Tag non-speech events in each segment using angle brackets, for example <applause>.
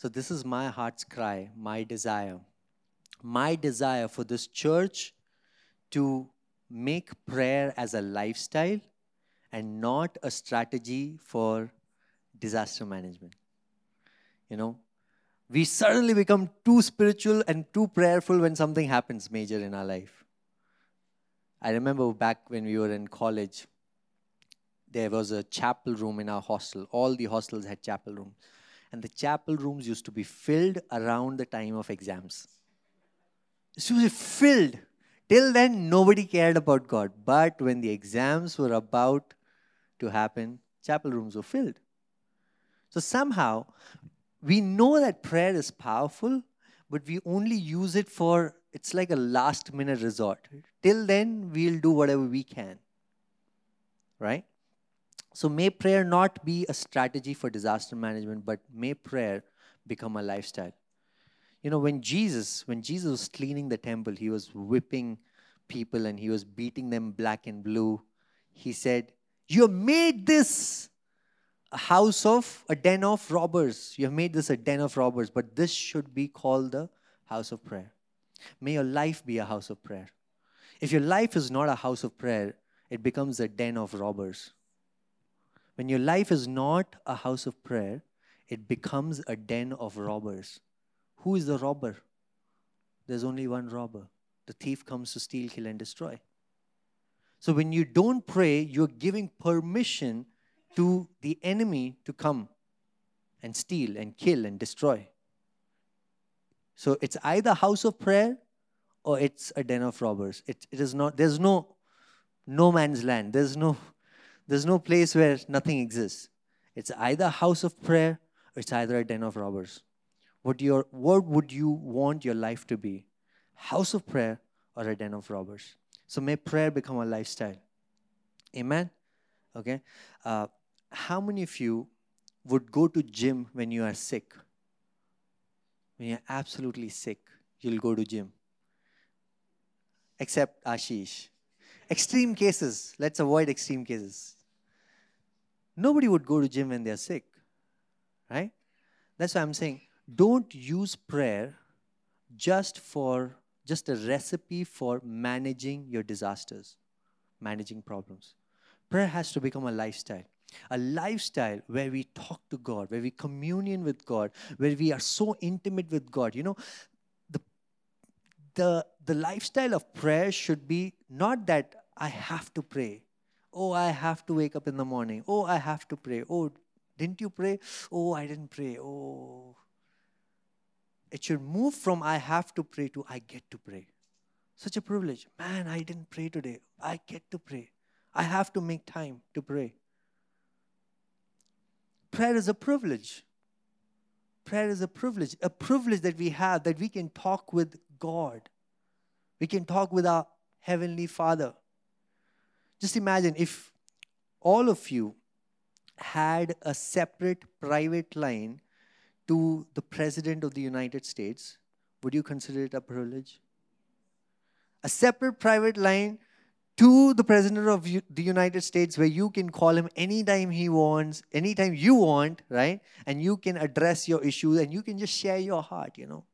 So, this is my heart's cry, my desire. My desire for this church to make prayer as a lifestyle and not a strategy for disaster management. You know, we suddenly become too spiritual and too prayerful when something happens major in our life. I remember back when we were in college, there was a chapel room in our hostel. All the hostels had chapel rooms. And the chapel rooms used to be filled around the time of exams. To be filled. Till then, nobody cared about God. But when the exams were about to happen, chapel rooms were filled. So somehow, we know that prayer is powerful, but we only use it for, it's like a last minute resort. Till then, we'll do whatever we can. Right? So may prayer not be a strategy for disaster management, but may prayer become a lifestyle. You know, when Jesus, when Jesus was cleaning the temple, he was whipping people and he was beating them black and blue. He said, You have made this a house of a den of robbers. You have made this a den of robbers, but this should be called the house of prayer. May your life be a house of prayer. If your life is not a house of prayer, it becomes a den of robbers. When your life is not a house of prayer, it becomes a den of robbers. Who is the robber? There's only one robber. The thief comes to steal, kill, and destroy. So when you don't pray, you're giving permission to the enemy to come and steal and kill and destroy. So it's either house of prayer or it's a den of robbers. It, it is not, there's no no man's land. There's no there's no place where nothing exists. It's either a house of prayer or it's either a den of robbers. What, your, what would you want your life to be? House of prayer or a den of robbers? So may prayer become a lifestyle. Amen? Okay? Uh, how many of you would go to gym when you are sick? When you're absolutely sick, you'll go to gym. Except Ashish. Extreme cases. Let's avoid extreme cases. Nobody would go to gym when they're sick, right? That's why I'm saying don't use prayer just for just a recipe for managing your disasters, managing problems. Prayer has to become a lifestyle. A lifestyle where we talk to God, where we communion with God, where we are so intimate with God. You know, the, the, the lifestyle of prayer should be not that I have to pray. Oh, I have to wake up in the morning. Oh, I have to pray. Oh, didn't you pray? Oh, I didn't pray. Oh. It should move from I have to pray to I get to pray. Such a privilege. Man, I didn't pray today. I get to pray. I have to make time to pray. Prayer is a privilege. Prayer is a privilege, a privilege that we have that we can talk with God. We can talk with our Heavenly Father. Just imagine if all of you had a separate private line to the President of the United States, would you consider it a privilege? A separate private line to the President of the United States where you can call him anytime he wants, anytime you want, right? And you can address your issues and you can just share your heart, you know.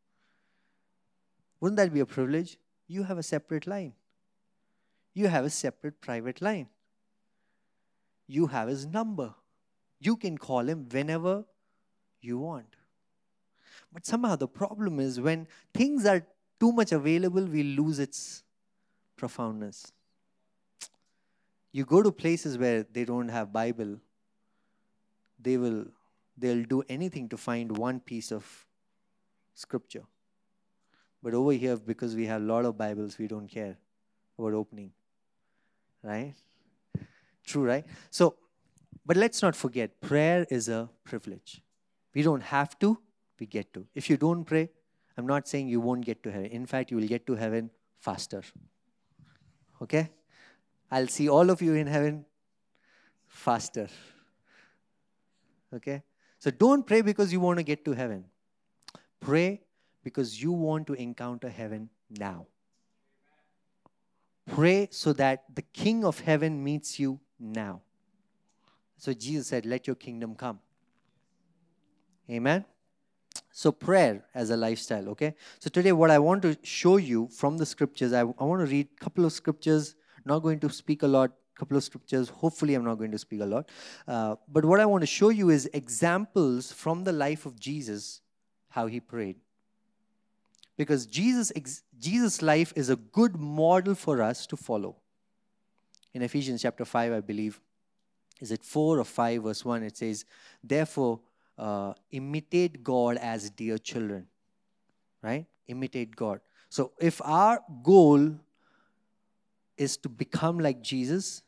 Wouldn't that be a privilege? You have a separate line you have a separate private line. You have his number. You can call him whenever you want. But somehow the problem is when things are too much available, we lose its profoundness. You go to places where they don't have Bible, they will they'll do anything to find one piece of scripture. But over here, because we have a lot of Bibles, we don't care about opening right? True, right? So, but let's not forget prayer is a privilege. We don't have to, we get to. If you don't pray, I'm not saying you won't get to heaven. In fact, you will get to heaven faster. Okay? I'll see all of you in heaven faster. Okay? So don't pray because you want to get to heaven. Pray because you want to encounter heaven now. Pray so that the King of heaven meets you now. So Jesus said, Let your kingdom come. Amen. So, prayer as a lifestyle, okay? So, today, what I want to show you from the scriptures, I, I want to read a couple of scriptures, not going to speak a lot, A couple of scriptures. Hopefully, I'm not going to speak a lot. Uh, but what I want to show you is examples from the life of Jesus, how he prayed. Because Jesus, Jesus' life is a good model for us to follow. In Ephesians chapter 5, I believe, is it 4 or 5, verse 1, it says, Therefore, uh, imitate God as dear children. Right? Imitate God. So, if our goal is to become like Jesus,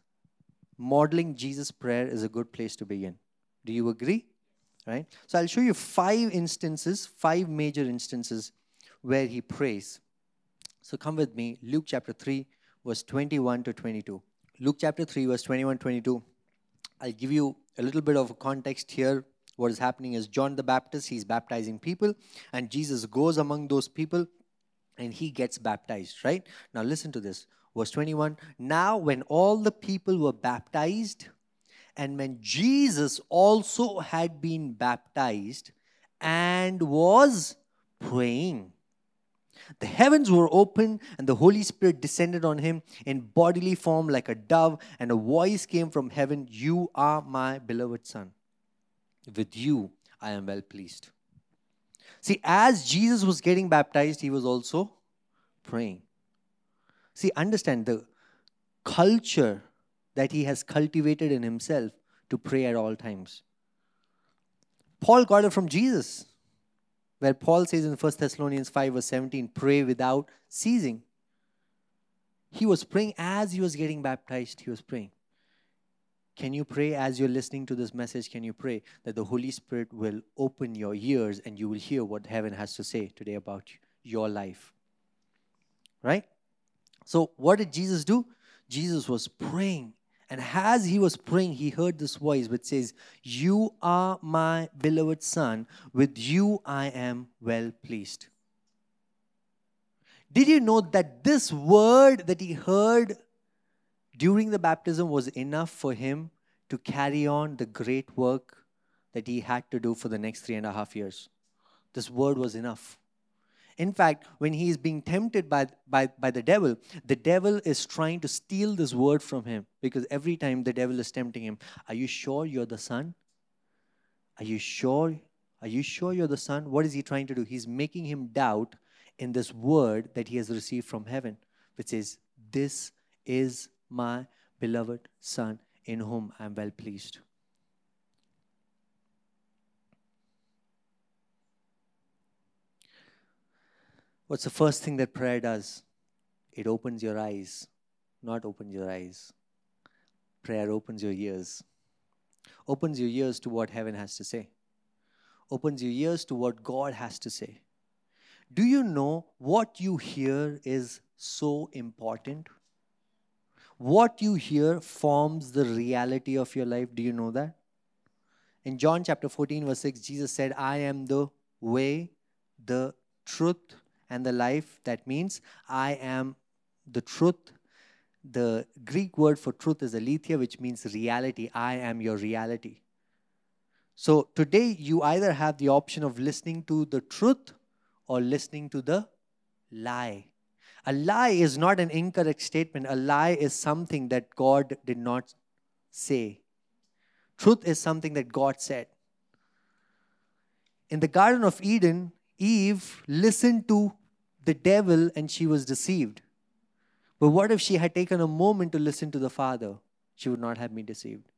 modeling Jesus' prayer is a good place to begin. Do you agree? Right? So I'll show you five instances, five major instances where he prays. So come with me, Luke chapter 3, verse 21 to 22. Luke chapter 3, verse 21 22. I'll give you a little bit of context here. What is happening is John the Baptist, he's baptizing people, and Jesus goes among those people and he gets baptized, right? Now listen to this. Verse 21 Now, when all the people were baptized, and when Jesus also had been baptized and was praying, the heavens were open, and the Holy Spirit descended on him in bodily form like a dove, and a voice came from heaven You are my beloved Son. With you I am well pleased. See, as Jesus was getting baptized, he was also praying. See, understand the culture that he has cultivated in himself to pray at all times. Paul got it from Jesus, where Paul says in 1 Thessalonians 5, verse 17, pray without ceasing. He was praying as he was getting baptized, he was praying. Can you pray as you're listening to this message? Can you pray that the Holy Spirit will open your ears and you will hear what heaven has to say today about your life? Right? So, what did Jesus do? Jesus was praying. And as he was praying, he heard this voice which says, You are my beloved Son, with you I am well pleased. Did you know that this word that he heard during the baptism was enough for him to carry on the great work that he had to do for the next three and a half years? This word was enough. In fact, when he is being tempted by, by, by the devil, the devil is trying to steal this word from him because every time the devil is tempting him, Are you sure you're the son? Are you sure? Are you sure you're the son? What is he trying to do? He's making him doubt in this word that he has received from heaven, which says, This is my beloved son in whom I am well pleased. What's the first thing that prayer does? It opens your eyes, not opens your eyes. Prayer opens your ears. Opens your ears to what heaven has to say. Opens your ears to what God has to say. Do you know what you hear is so important? What you hear forms the reality of your life. Do you know that? In John chapter 14, verse 6, Jesus said, I am the way, the truth, and the life. That means I am the truth. The Greek word for truth is aletheia, which means reality. I am your reality. So today, you either have the option of listening to the truth or listening to the lie. A lie is not an incorrect statement, a lie is something that God did not say. Truth is something that God said. In the Garden of Eden, Eve listened to the devil and she was deceived. But what if she had taken a moment to listen to the Father? She would not have been deceived.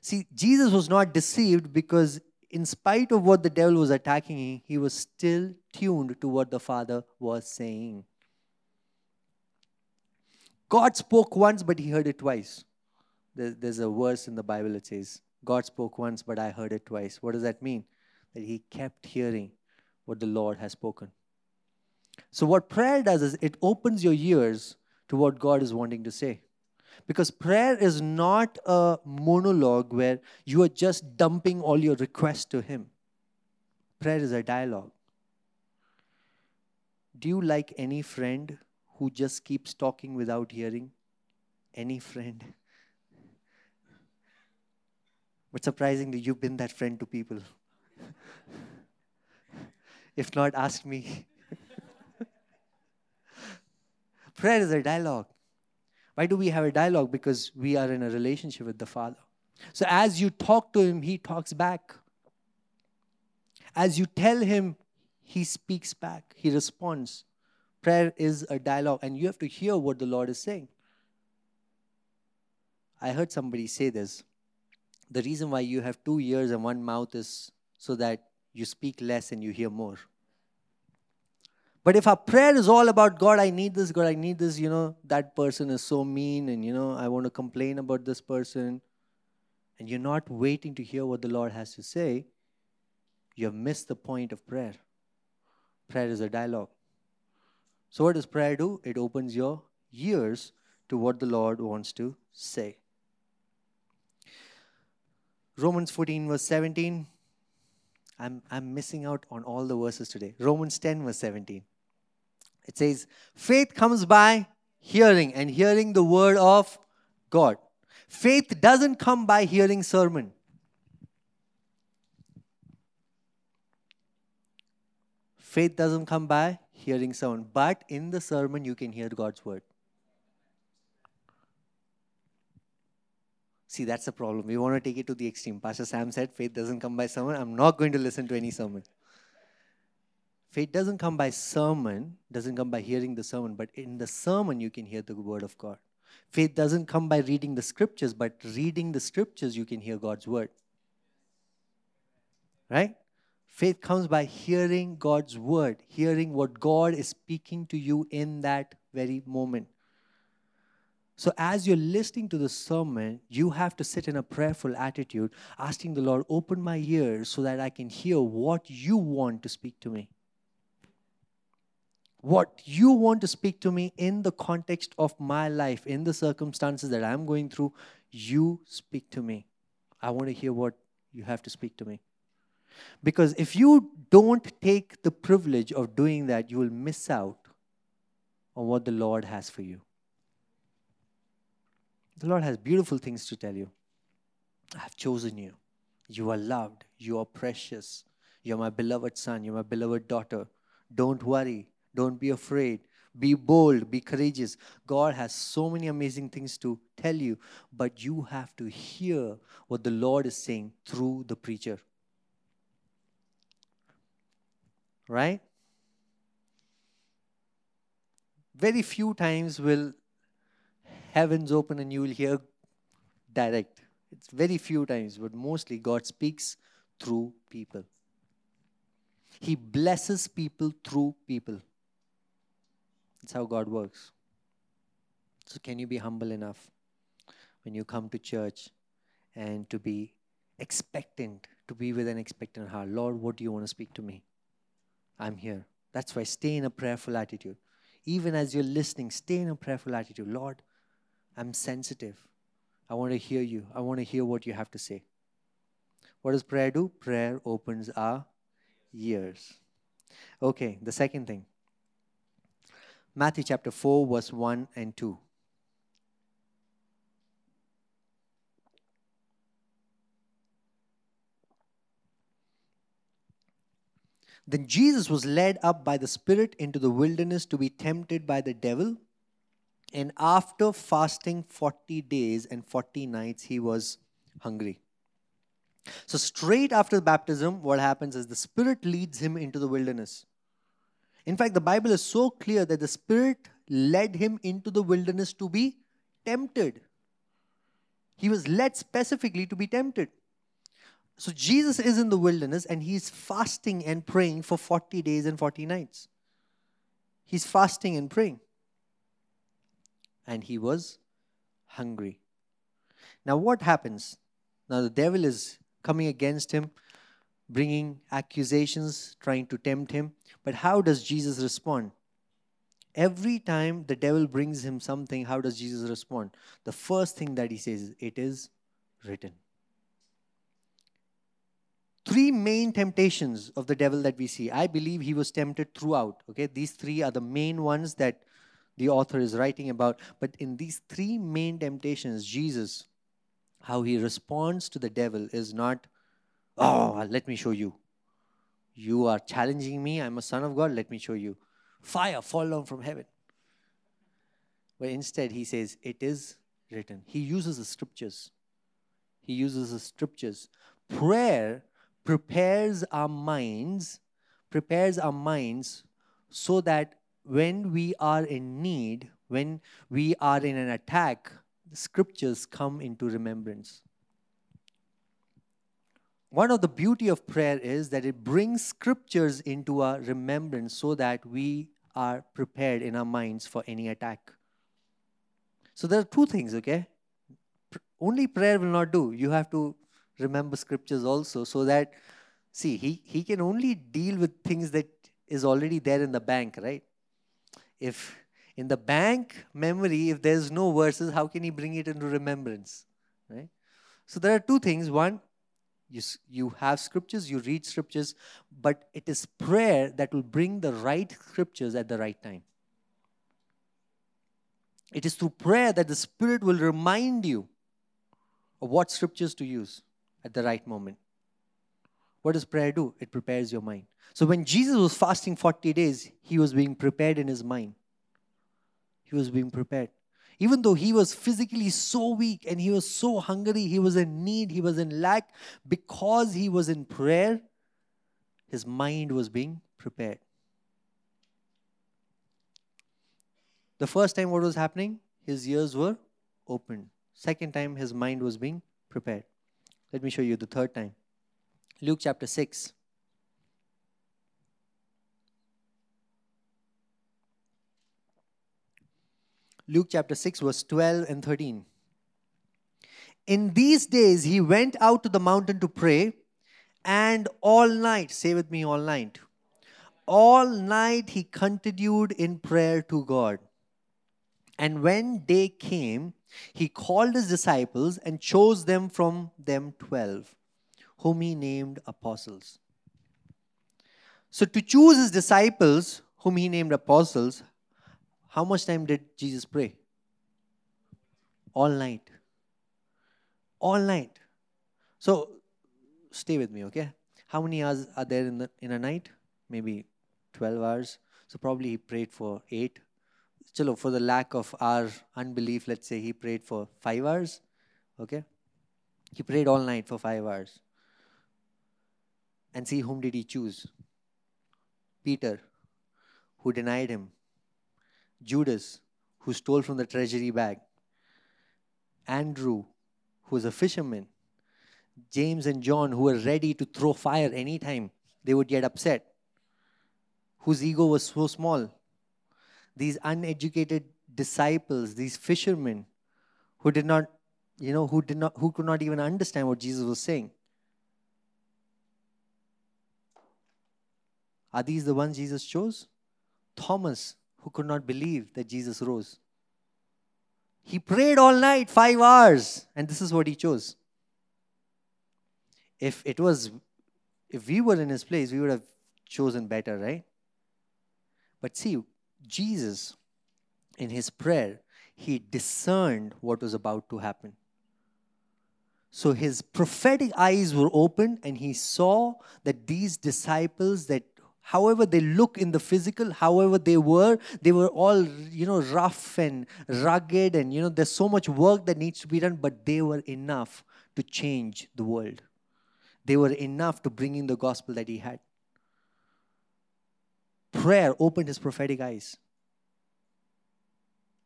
See, Jesus was not deceived because, in spite of what the devil was attacking, he was still tuned to what the Father was saying. God spoke once, but he heard it twice. There's a verse in the Bible that says, God spoke once, but I heard it twice. What does that mean? That he kept hearing what the Lord has spoken. So, what prayer does is it opens your ears to what God is wanting to say. Because prayer is not a monologue where you are just dumping all your requests to Him. Prayer is a dialogue. Do you like any friend who just keeps talking without hearing? Any friend? But surprisingly, you've been that friend to people. <laughs> If not, ask me. Prayer is a dialogue. Why do we have a dialogue? Because we are in a relationship with the Father. So as you talk to Him, He talks back. As you tell Him, He speaks back, He responds. Prayer is a dialogue, and you have to hear what the Lord is saying. I heard somebody say this. The reason why you have two ears and one mouth is so that you speak less and you hear more. But if our prayer is all about God, I need this, God, I need this, you know, that person is so mean, and you know, I want to complain about this person, and you're not waiting to hear what the Lord has to say, you have missed the point of prayer. Prayer is a dialogue. So, what does prayer do? It opens your ears to what the Lord wants to say. Romans 14, verse 17. I'm, I'm missing out on all the verses today. Romans 10, verse 17. It says, faith comes by hearing, and hearing the word of God. Faith doesn't come by hearing sermon. Faith doesn't come by hearing sermon, but in the sermon you can hear God's word. See, that's the problem. We want to take it to the extreme. Pastor Sam said, faith doesn't come by sermon. I'm not going to listen to any sermon. Faith doesn't come by sermon, doesn't come by hearing the sermon, but in the sermon you can hear the word of God. Faith doesn't come by reading the scriptures, but reading the scriptures you can hear God's word. Right? Faith comes by hearing God's word, hearing what God is speaking to you in that very moment. So, as you're listening to the sermon, you have to sit in a prayerful attitude, asking the Lord, open my ears so that I can hear what you want to speak to me what you want to speak to me in the context of my life, in the circumstances that I'm going through, you speak to me. I want to hear what you have to speak to me. Because if you don't take the privilege of doing that, you will miss out on what the Lord has for you. The Lord has beautiful things to tell you. I have chosen you. You are loved. You are precious. You're my beloved son. You're my beloved daughter. Don't worry. Don't be afraid. Be bold, be courageous. God has so many amazing things to tell you, but you have to hear what the Lord is saying through the preacher. Right? Very few times will heavens open and you will hear direct. It's very few times, but mostly God speaks through people. He blesses people through people. That's how God works. So, can you be humble enough when you come to church and to be expectant, to be with an expectant heart? Lord, what do you want to speak to me? I'm here. That's why stay in a prayerful attitude. Even as you're listening, stay in a prayerful attitude. Lord, I'm sensitive. I want to hear you. I want to hear what you have to say. What does prayer do? Prayer opens our ears. Okay, the second thing Matthew chapter 4, verse 1 and 2. Then Jesus was led up by the Spirit into the wilderness to be tempted by the devil. And after fasting 40 days and 40 nights, he was hungry. So, straight after the baptism, what happens is the Spirit leads him into the wilderness. In fact, the Bible is so clear that the Spirit led him into the wilderness to be tempted. He was led specifically to be tempted. So Jesus is in the wilderness and he's fasting and praying for 40 days and 40 nights. He's fasting and praying. And he was hungry. Now, what happens? Now, the devil is coming against him, bringing accusations, trying to tempt him. But how does Jesus respond? Every time the devil brings him something, how does Jesus respond? The first thing that he says is, It is written. Three main temptations of the devil that we see. I believe he was tempted throughout. Okay, these three are the main ones that the author is writing about. But in these three main temptations, Jesus, how he responds to the devil is not, oh, let me show you. You are challenging me. I'm a son of God. Let me show you. Fire fall down from heaven. But instead, he says, It is written. He uses the scriptures. He uses the scriptures. Prayer prepares our minds, prepares our minds so that when we are in need, when we are in an attack, the scriptures come into remembrance. One of the beauty of prayer is that it brings scriptures into our remembrance so that we are prepared in our minds for any attack. So there are two things, okay? Only prayer will not do. You have to remember scriptures also so that see he he can only deal with things that is already there in the bank, right? If in the bank memory, if there's no verses, how can he bring it into remembrance? Right? So there are two things. One, you, you have scriptures, you read scriptures, but it is prayer that will bring the right scriptures at the right time. It is through prayer that the Spirit will remind you of what scriptures to use at the right moment. What does prayer do? It prepares your mind. So when Jesus was fasting 40 days, he was being prepared in his mind. He was being prepared. Even though he was physically so weak and he was so hungry, he was in need, he was in lack, because he was in prayer, his mind was being prepared. The first time, what was happening? His ears were opened. Second time, his mind was being prepared. Let me show you the third time. Luke chapter 6. Luke chapter 6, verse 12 and 13. In these days, he went out to the mountain to pray, and all night, say with me, all night, all night he continued in prayer to God. And when day came, he called his disciples and chose them from them twelve, whom he named apostles. So, to choose his disciples, whom he named apostles, how much time did Jesus pray? All night. All night. So, stay with me, okay? How many hours are there in, the, in a night? Maybe 12 hours. So, probably he prayed for 8. Chalo, for the lack of our unbelief, let's say he prayed for 5 hours, okay? He prayed all night for 5 hours. And see, whom did he choose? Peter, who denied him Judas, who stole from the treasury bag, Andrew, who was a fisherman, James and John, who were ready to throw fire anytime they would get upset, whose ego was so small. These uneducated disciples, these fishermen, who did not, you know, who did not, who could not even understand what Jesus was saying. Are these the ones Jesus chose? Thomas, who could not believe that Jesus rose. He prayed all night, five hours, and this is what he chose. If it was, if we were in his place, we would have chosen better, right? But see, Jesus, in his prayer, he discerned what was about to happen. So his prophetic eyes were open, and he saw that these disciples that however they look in the physical however they were they were all you know rough and rugged and you know there's so much work that needs to be done but they were enough to change the world. They were enough to bring in the gospel that he had. Prayer opened his prophetic eyes.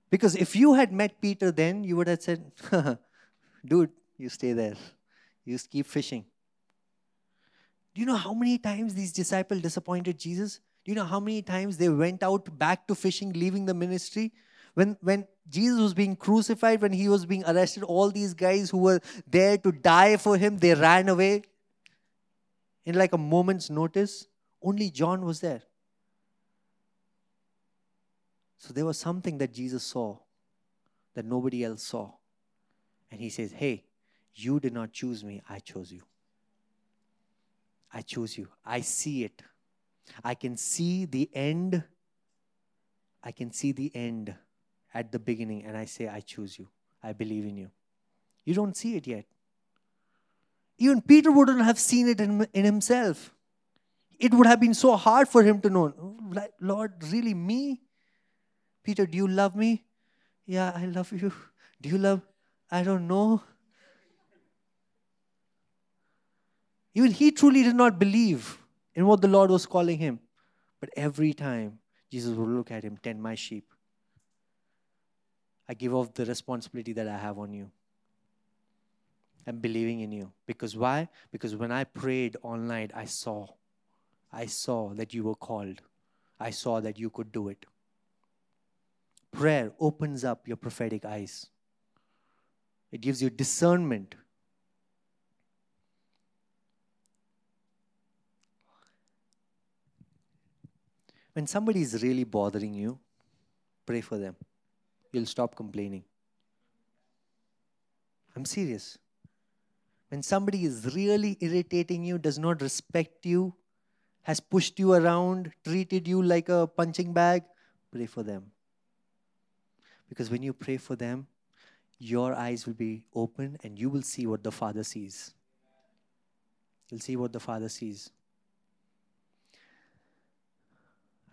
Because if you had met peter then you would have said <laughs> dude you stay there. You keep fishing do you know how many times these disciples disappointed Jesus? Do you know how many times they went out back to fishing, leaving the ministry? When, when Jesus was being crucified, when he was being arrested, all these guys who were there to die for him, they ran away in like a moment's notice. Only John was there. So there was something that Jesus saw that nobody else saw. And he says, Hey, you did not choose me, I chose you. I choose you. I see it. I can see the end. I can see the end at the beginning, and I say, I choose you. I believe in you. You don't see it yet. Even Peter wouldn't have seen it in, in himself. It would have been so hard for him to know, Lord, really me? Peter, do you love me? Yeah, I love you. Do you love? I don't know. Even he truly did not believe in what the Lord was calling him. But every time Jesus would look at him, tend my sheep. I give off the responsibility that I have on you. I'm believing in you. Because why? Because when I prayed all night, I saw. I saw that you were called. I saw that you could do it. Prayer opens up your prophetic eyes, it gives you discernment. When somebody is really bothering you, pray for them. You'll stop complaining. I'm serious. When somebody is really irritating you, does not respect you, has pushed you around, treated you like a punching bag, pray for them. Because when you pray for them, your eyes will be open and you will see what the Father sees. You'll see what the Father sees.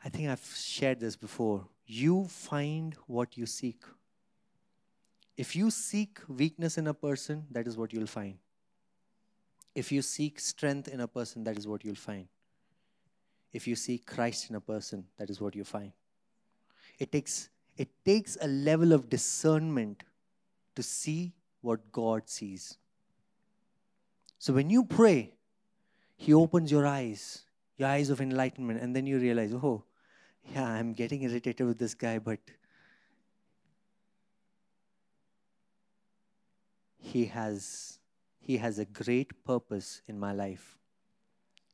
I think I've shared this before. You find what you seek. If you seek weakness in a person, that is what you'll find. If you seek strength in a person, that is what you'll find. If you seek Christ in a person, that is what you find. It takes, it takes a level of discernment to see what God sees. So when you pray, He opens your eyes, your eyes of enlightenment, and then you realize, oh, yeah, I'm getting irritated with this guy, but he has he has a great purpose in my life.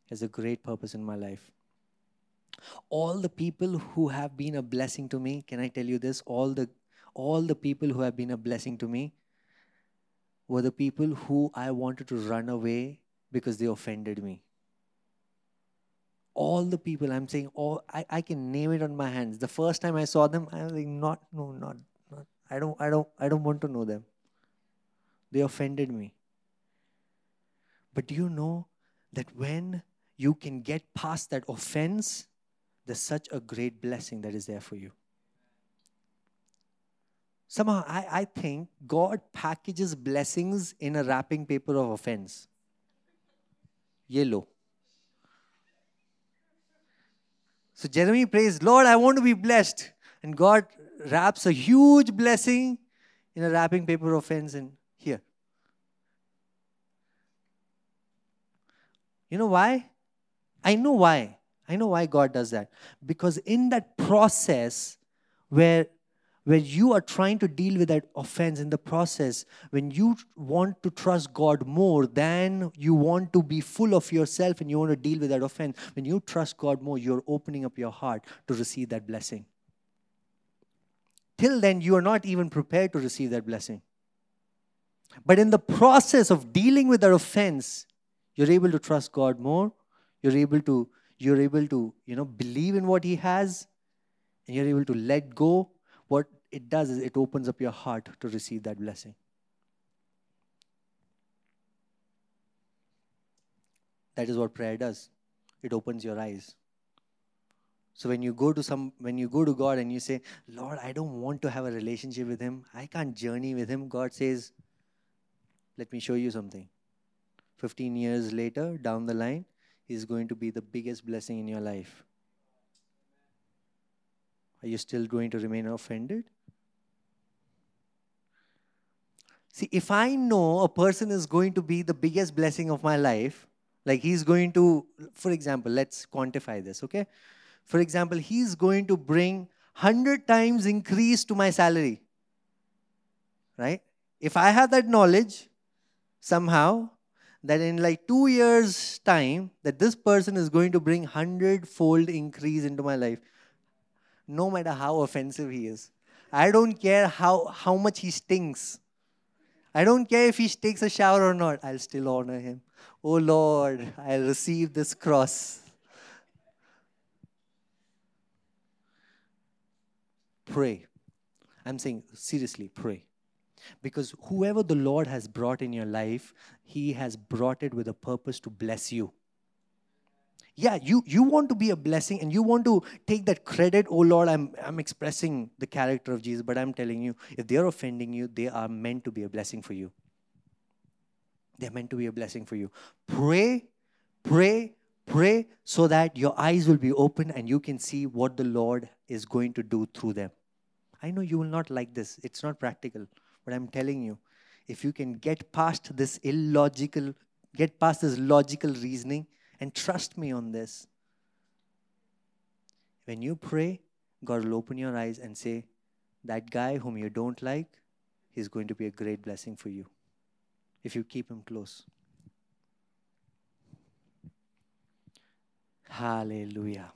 He has a great purpose in my life. All the people who have been a blessing to me, can I tell you this? All the all the people who have been a blessing to me were the people who I wanted to run away because they offended me all the people i'm saying all I, I can name it on my hands. The first time i saw them i was like not no not, not i don't i don't i don't want to know them. They offended me. But do you know that when you can get past that offense there's such a great blessing that is there for you? Somehow i, I think god packages blessings in a wrapping paper of offense. Yellow So Jeremy prays, Lord, I want to be blessed. And God wraps a huge blessing in a wrapping paper of fence and here. You know why? I know why. I know why God does that. Because in that process where where you are trying to deal with that offense in the process, when you want to trust God more than you want to be full of yourself and you want to deal with that offense, when you trust God more, you're opening up your heart to receive that blessing. Till then, you are not even prepared to receive that blessing. But in the process of dealing with that offense, you're able to trust God more. You're able to, you're able to, you know, believe in what He has, and you're able to let go what it does is it opens up your heart to receive that blessing. That is what prayer does. It opens your eyes. So when you go to some when you go to God and you say, "Lord, I don't want to have a relationship with him. I can't journey with him." God says, "Let me show you something." 15 years later, down the line, he's going to be the biggest blessing in your life. Are you still going to remain offended? See, if I know a person is going to be the biggest blessing of my life, like he's going to, for example, let's quantify this, okay? For example, he's going to bring 100 times increase to my salary, right? If I have that knowledge somehow, that in like two years' time, that this person is going to bring 100 fold increase into my life, no matter how offensive he is. I don't care how, how much he stinks. I don't care if he takes a shower or not, I'll still honor him. Oh Lord, I'll receive this cross. Pray. I'm saying, seriously, pray. Because whoever the Lord has brought in your life, He has brought it with a purpose to bless you. Yeah, you, you want to be a blessing and you want to take that credit. Oh Lord, I'm, I'm expressing the character of Jesus, but I'm telling you, if they're offending you, they are meant to be a blessing for you. They're meant to be a blessing for you. Pray, pray, pray so that your eyes will be open and you can see what the Lord is going to do through them. I know you will not like this, it's not practical, but I'm telling you, if you can get past this illogical, get past this logical reasoning, and trust me on this. When you pray, God will open your eyes and say, That guy whom you don't like, he's going to be a great blessing for you if you keep him close. Hallelujah.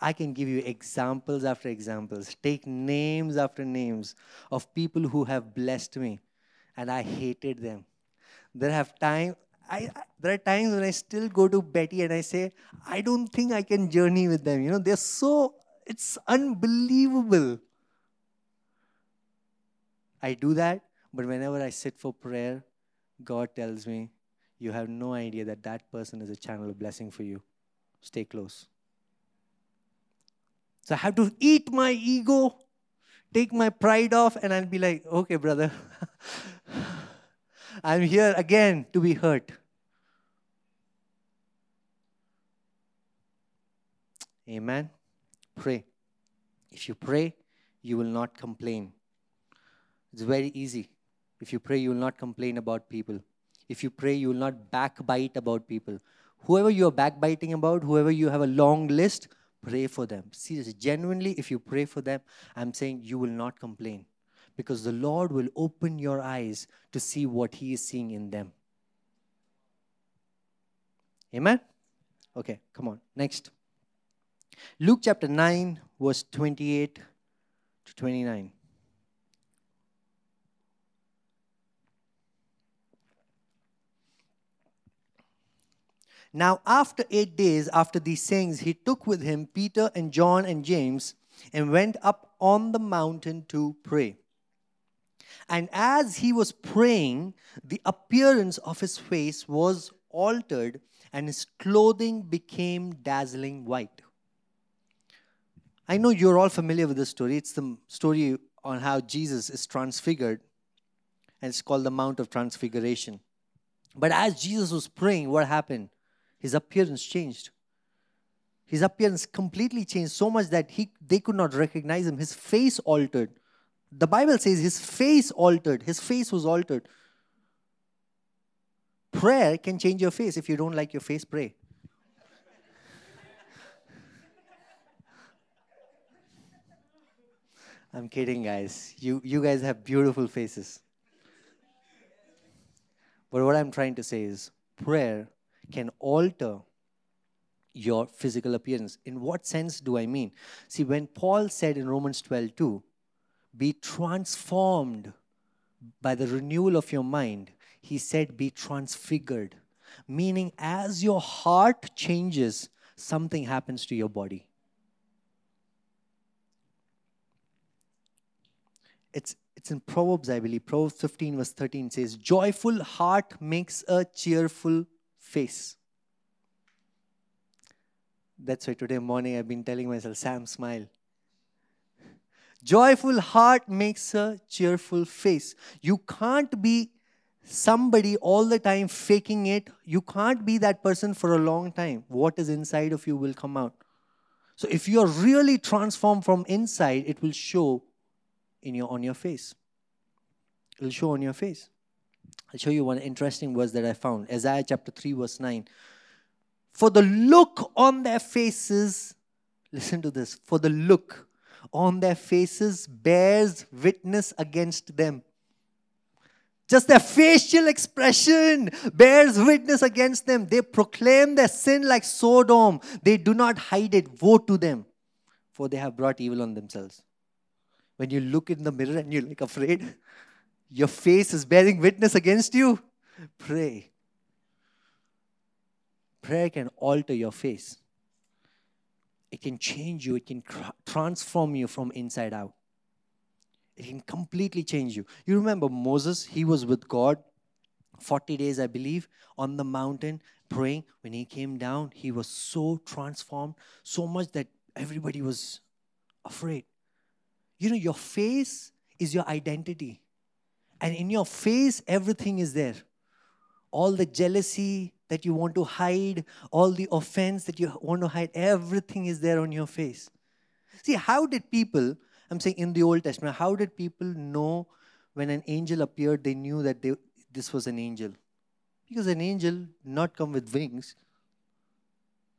I can give you examples after examples, take names after names of people who have blessed me and I hated them. There have time I, there are times when I still go to Betty and I say, I don't think I can journey with them. You know, they're so, it's unbelievable. I do that, but whenever I sit for prayer, God tells me, You have no idea that that person is a channel of blessing for you. Stay close. So I have to eat my ego, take my pride off, and I'll be like, Okay, brother. <laughs> I'm here again to be hurt. Amen. Pray. If you pray, you will not complain. It's very easy. If you pray, you will not complain about people. If you pray, you will not backbite about people. Whoever you are backbiting about, whoever you have a long list, pray for them. Seriously, genuinely, if you pray for them, I'm saying you will not complain because the Lord will open your eyes to see what He is seeing in them. Amen? Okay, come on. Next. Luke chapter 9, verse 28 to 29. Now, after eight days after these sayings, he took with him Peter and John and James and went up on the mountain to pray. And as he was praying, the appearance of his face was altered, and his clothing became dazzling white. I know you're all familiar with this story. It's the story on how Jesus is transfigured, and it's called the Mount of Transfiguration. But as Jesus was praying, what happened? His appearance changed. His appearance completely changed so much that he, they could not recognize him. His face altered. The Bible says his face altered. His face was altered. Prayer can change your face. If you don't like your face, pray. I'm kidding, guys. You, you guys have beautiful faces. But what I'm trying to say is prayer can alter your physical appearance. In what sense do I mean? See, when Paul said in Romans 12 2, be transformed by the renewal of your mind, he said, be transfigured. Meaning, as your heart changes, something happens to your body. It's, it's in Proverbs, I believe. Proverbs 15, verse 13 says, Joyful heart makes a cheerful face. That's why today morning I've been telling myself, Sam, smile. Joyful heart makes a cheerful face. You can't be somebody all the time faking it. You can't be that person for a long time. What is inside of you will come out. So if you are really transformed from inside, it will show in your on your face. It'll show on your face. I'll show you one interesting verse that I found. Isaiah chapter 3, verse 9. For the look on their faces, listen to this, for the look on their faces bears witness against them. Just their facial expression bears witness against them. They proclaim their sin like Sodom. They do not hide it. Woe to them, for they have brought evil on themselves. When you look in the mirror and you're like afraid, your face is bearing witness against you. Pray. Prayer can alter your face. It can change you, it can transform you from inside out. It can completely change you. You remember Moses, he was with God 40 days, I believe, on the mountain praying. When he came down, he was so transformed, so much that everybody was afraid. You know, your face is your identity. And in your face, everything is there. All the jealousy that you want to hide, all the offense that you want to hide, everything is there on your face. See, how did people, I'm saying in the Old Testament, how did people know when an angel appeared, they knew that they, this was an angel? Because an angel not come with wings.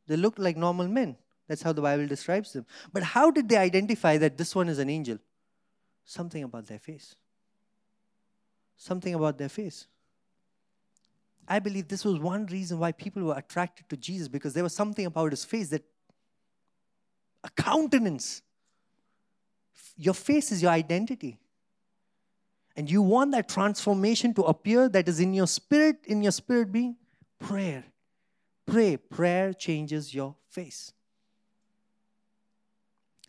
They looked like normal men. That's how the Bible describes them. But how did they identify that this one is an angel? Something about their face. Something about their face. I believe this was one reason why people were attracted to Jesus because there was something about his face that a countenance. Your face is your identity. And you want that transformation to appear that is in your spirit, in your spirit being? Prayer. Pray. Prayer changes your face.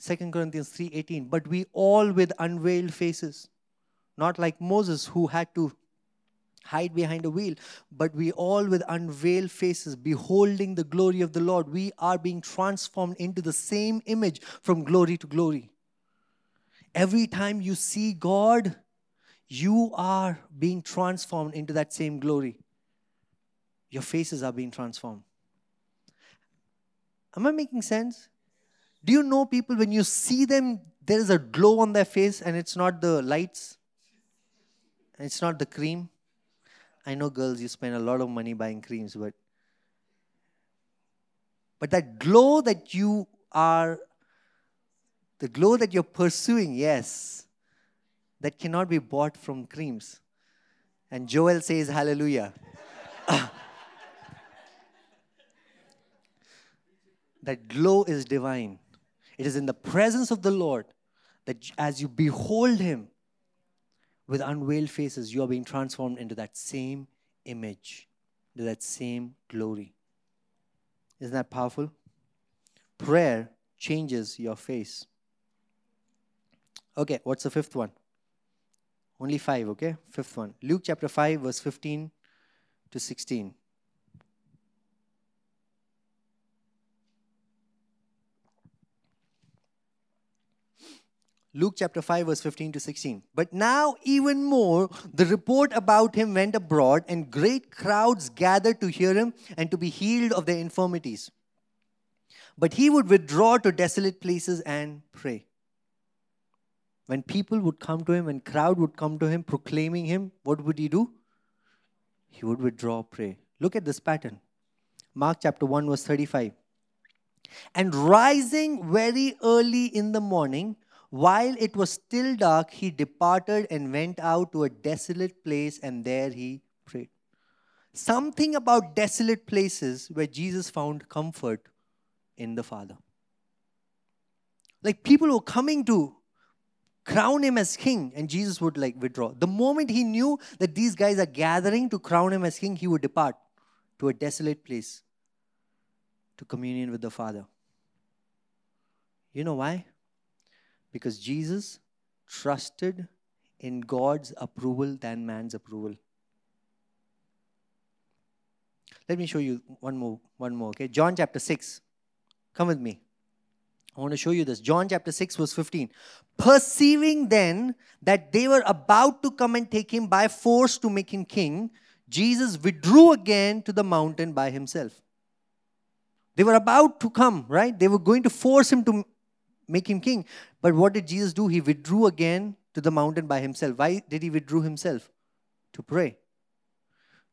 2 Corinthians 3:18 but we all with unveiled faces not like Moses who had to hide behind a wheel but we all with unveiled faces beholding the glory of the Lord we are being transformed into the same image from glory to glory. Every time you see God you are being transformed into that same glory. Your faces are being transformed. Am i making sense? Do you know people when you see them, there is a glow on their face and it's not the lights, and it's not the cream? I know, girls, you spend a lot of money buying creams, but but that glow that you are, the glow that you're pursuing, yes, that cannot be bought from creams. And Joel says, Hallelujah. <laughs> that glow is divine. It is in the presence of the Lord that as you behold Him with unveiled faces, you are being transformed into that same image, into that same glory. Isn't that powerful? Prayer changes your face. Okay, what's the fifth one? Only five, okay? Fifth one. Luke chapter 5, verse 15 to 16. Luke chapter 5, verse 15 to 16. But now, even more, the report about him went abroad, and great crowds gathered to hear him and to be healed of their infirmities. But he would withdraw to desolate places and pray. When people would come to him, when crowd would come to him proclaiming him, what would he do? He would withdraw, pray. Look at this pattern. Mark chapter 1, verse 35. And rising very early in the morning, while it was still dark, he departed and went out to a desolate place, and there he prayed. Something about desolate places where Jesus found comfort in the Father. Like people were coming to crown him as king, and Jesus would like withdraw. The moment he knew that these guys are gathering to crown him as king, he would depart to a desolate place to communion with the Father. You know why? Because Jesus trusted in God's approval than man's approval. Let me show you one more, one more, okay? John chapter 6. Come with me. I want to show you this. John chapter 6, verse 15. Perceiving then that they were about to come and take him by force to make him king, Jesus withdrew again to the mountain by himself. They were about to come, right? They were going to force him to make him king. But what did Jesus do? He withdrew again to the mountain by himself. Why did he withdraw himself? To pray.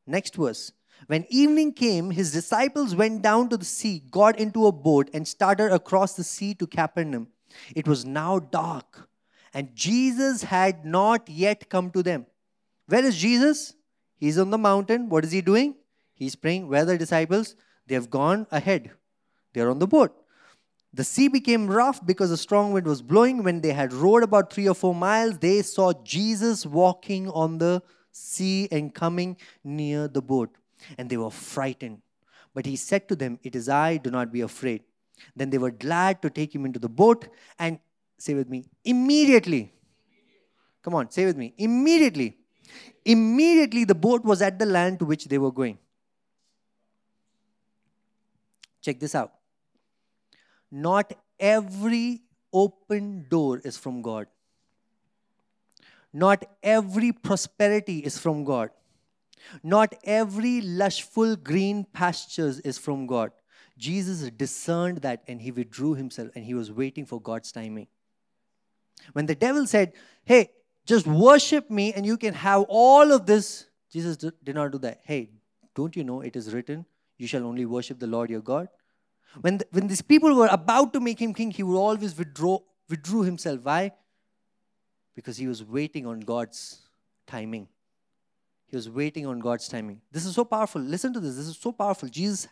Next verse. When evening came, his disciples went down to the sea, got into a boat, and started across the sea to Capernaum. It was now dark, and Jesus had not yet come to them. Where is Jesus? He's on the mountain. What is he doing? He's praying. Where are the disciples? They have gone ahead. They're on the boat. The sea became rough because a strong wind was blowing. When they had rowed about three or four miles, they saw Jesus walking on the sea and coming near the boat. And they were frightened. But he said to them, It is I, do not be afraid. Then they were glad to take him into the boat and say with me, immediately. Come on, say with me, immediately. Immediately, the boat was at the land to which they were going. Check this out. Not every open door is from God. Not every prosperity is from God. Not every lushful green pastures is from God. Jesus discerned that and he withdrew himself and he was waiting for God's timing. When the devil said, Hey, just worship me and you can have all of this, Jesus did not do that. Hey, don't you know it is written, You shall only worship the Lord your God? When, the, when these people were about to make him king, he would always withdraw, withdrew himself. Why? Because he was waiting on God's timing. He was waiting on God's timing. This is so powerful. Listen to this. This is so powerful. Jesus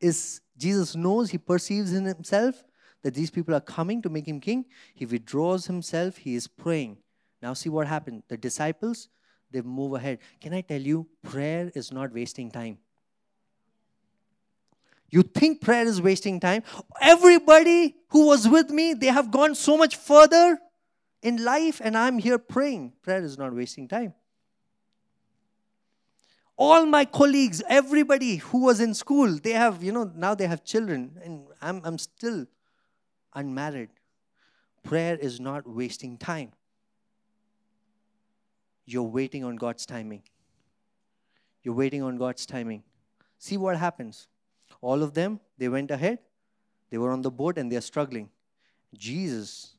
is Jesus knows, he perceives in himself that these people are coming to make him king. He withdraws himself, he is praying. Now see what happened. The disciples, they move ahead. Can I tell you, prayer is not wasting time. You think prayer is wasting time? Everybody who was with me, they have gone so much further in life, and I'm here praying. Prayer is not wasting time all my colleagues, everybody who was in school, they have, you know, now they have children, and I'm, I'm still unmarried. Prayer is not wasting time. You're waiting on God's timing. You're waiting on God's timing. See what happens. All of them, they went ahead, they were on the boat, and they're struggling. Jesus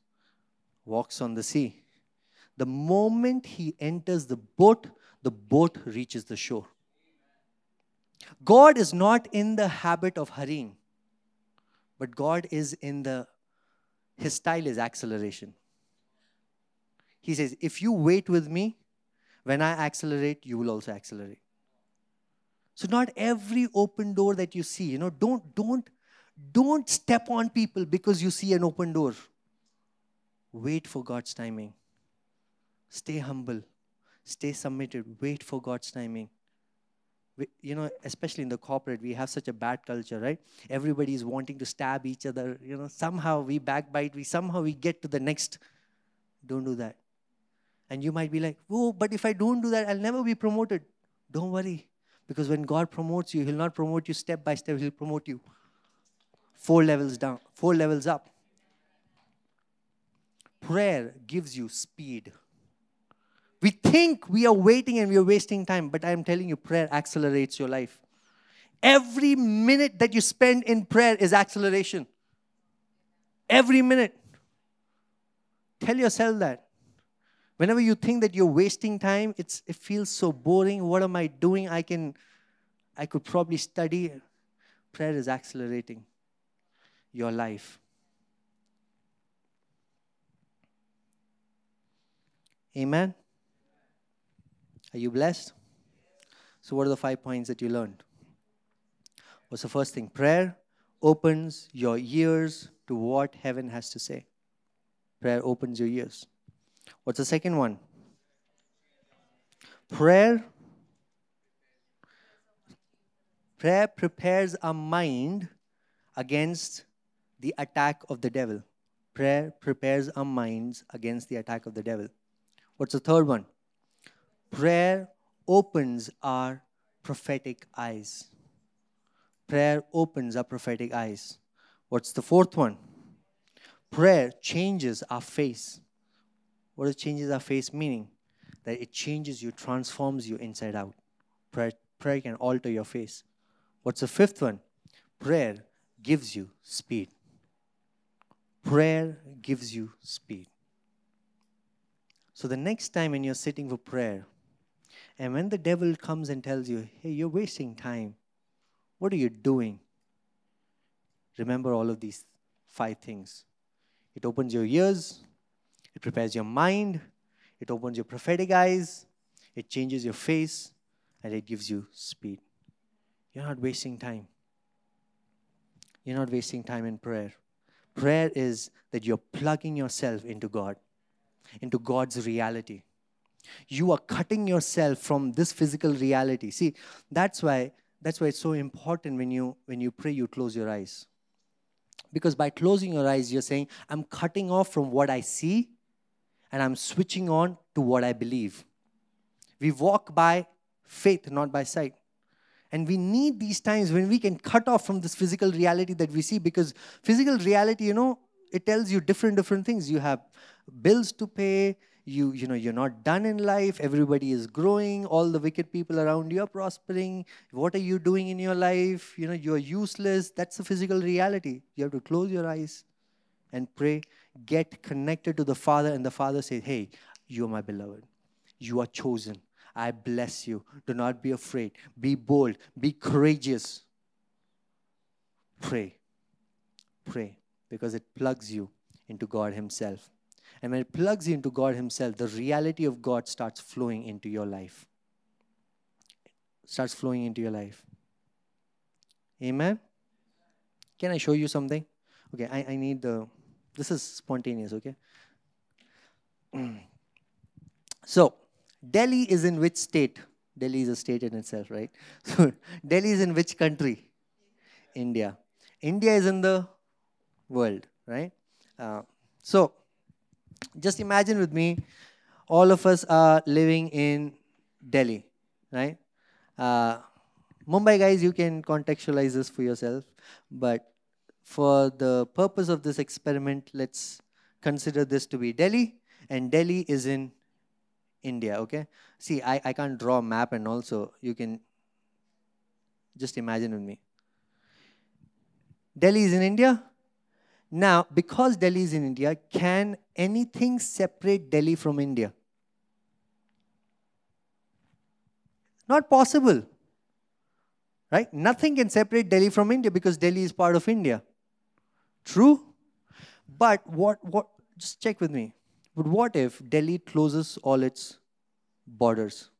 walks on the sea. The moment he enters the boat, the boat reaches the shore. God is not in the habit of hurrying, but God is in the, his style is acceleration. He says, if you wait with me, when I accelerate, you will also accelerate. So not every open door that you see, you know, don't don't don't step on people because you see an open door. Wait for God's timing. Stay humble. Stay submitted. Wait for God's timing we, you know, especially in the corporate, we have such a bad culture, right? Everybody is wanting to stab each other. You know, somehow we backbite. We somehow we get to the next. Don't do that. And you might be like, "Oh, but if I don't do that, I'll never be promoted." Don't worry, because when God promotes you, He'll not promote you step by step. He'll promote you four levels down, four levels up. Prayer gives you speed. We think we are waiting and we are wasting time, but I'm telling you, prayer accelerates your life. Every minute that you spend in prayer is acceleration. Every minute. Tell yourself that. Whenever you think that you're wasting time, it's, it feels so boring. What am I doing? I can, I could probably study. Prayer is accelerating your life. Amen. Are you blessed? So, what are the five points that you learned? What's the first thing? Prayer opens your ears to what heaven has to say. Prayer opens your ears. What's the second one? Prayer prayer prepares our mind against the attack of the devil. Prayer prepares our minds against the attack of the devil. What's the third one? Prayer opens our prophetic eyes. Prayer opens our prophetic eyes. What's the fourth one? Prayer changes our face. What does changes our face meaning? That it changes you, transforms you inside out. Prayer, prayer can alter your face. What's the fifth one? Prayer gives you speed. Prayer gives you speed. So the next time when you're sitting for prayer, and when the devil comes and tells you, hey, you're wasting time, what are you doing? Remember all of these five things. It opens your ears, it prepares your mind, it opens your prophetic eyes, it changes your face, and it gives you speed. You're not wasting time. You're not wasting time in prayer. Prayer is that you're plugging yourself into God, into God's reality you are cutting yourself from this physical reality see that's why that's why it's so important when you when you pray you close your eyes because by closing your eyes you're saying i'm cutting off from what i see and i'm switching on to what i believe We walk by faith, not by sight. And we need these times when we can cut off from this physical reality that we see because physical reality, you know, it tells you different, different things. You have bills to pay, you, you know, you're not done in life, everybody is growing, all the wicked people around you are prospering. What are you doing in your life? You know, you're useless. That's the physical reality. You have to close your eyes and pray, get connected to the Father, and the Father says, Hey, you are my beloved. You are chosen. I bless you. Do not be afraid. Be bold. Be courageous. Pray. Pray because it plugs you into God Himself. And when it plugs you into God Himself, the reality of God starts flowing into your life. Starts flowing into your life. Amen? Can I show you something? Okay, I, I need the. This is spontaneous, okay? <clears throat> so, Delhi is in which state? Delhi is a state in itself, right? <laughs> So Delhi is in which country? India. India is in the world, right? Uh, so just imagine with me, all of us are living in Delhi, right? Uh, Mumbai guys, you can contextualize this for yourself, but for the purpose of this experiment, let's consider this to be Delhi, and Delhi is in India, okay? See, I, I can't draw a map and also you can just imagine with me. Delhi is in India. Now, because Delhi is in India, can anything separate Delhi from India? Not possible. Right? Nothing can separate Delhi from India because Delhi is part of India. True? But what what just check with me. But what if Delhi closes all its borders?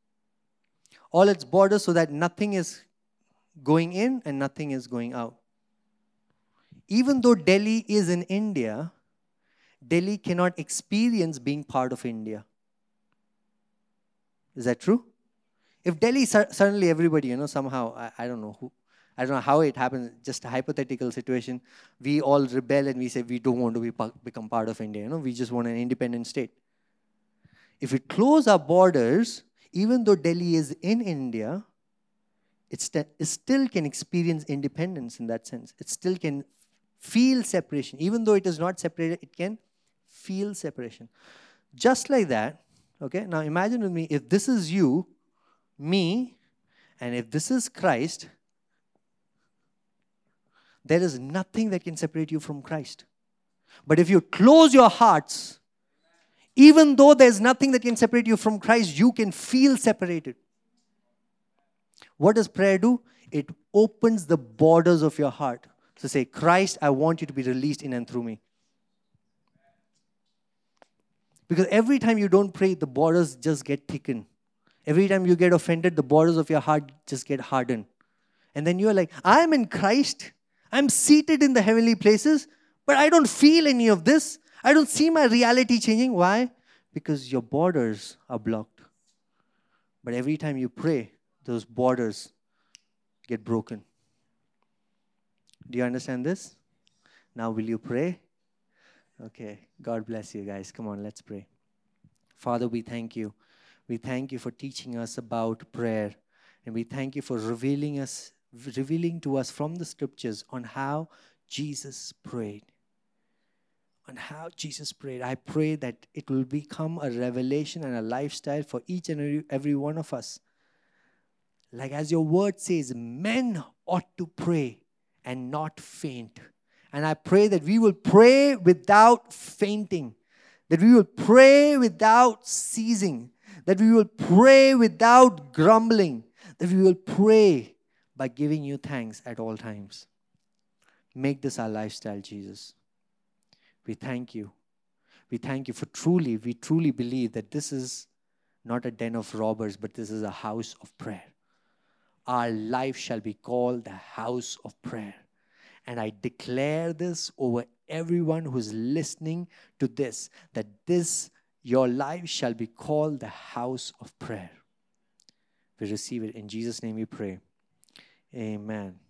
All its borders so that nothing is going in and nothing is going out. Even though Delhi is in India, Delhi cannot experience being part of India. Is that true? If Delhi suddenly everybody, you know, somehow, I, I don't know who, I don't know how it happens, just a hypothetical situation. We all rebel and we say we don't want to be become part of India. You know, we just want an independent state. If we close our borders, even though Delhi is in India, it, st- it still can experience independence in that sense. It still can feel separation. Even though it is not separated, it can feel separation. Just like that, okay? Now imagine with me if this is you, me, and if this is Christ, there is nothing that can separate you from Christ. But if you close your hearts, even though there's nothing that can separate you from Christ, you can feel separated. What does prayer do? It opens the borders of your heart. So say, Christ, I want you to be released in and through me. Because every time you don't pray, the borders just get thickened. Every time you get offended, the borders of your heart just get hardened. And then you're like, I'm in Christ. I'm seated in the heavenly places, but I don't feel any of this. I don't see my reality changing. Why? Because your borders are blocked. But every time you pray, those borders get broken. Do you understand this? Now, will you pray? Okay. God bless you guys. Come on, let's pray. Father, we thank you. We thank you for teaching us about prayer. And we thank you for revealing us revealing to us from the scriptures on how Jesus prayed. On how Jesus prayed. I pray that it will become a revelation and a lifestyle for each and every, one of us. Like as your word says, men ought to pray and not faint. And I pray that we will pray without fainting, that we will pray without ceasing, that we will pray without grumbling, that we will pray by giving you thanks at all times. Make this our lifestyle, Jesus. We thank you. We thank you for truly, we truly believe that this is not a den of robbers, but this is a house of prayer. Our life shall be called the house of prayer. And I declare this over everyone who's listening to this that this, your life, shall be called the house of prayer. We receive it. In Jesus' name we pray. Amen.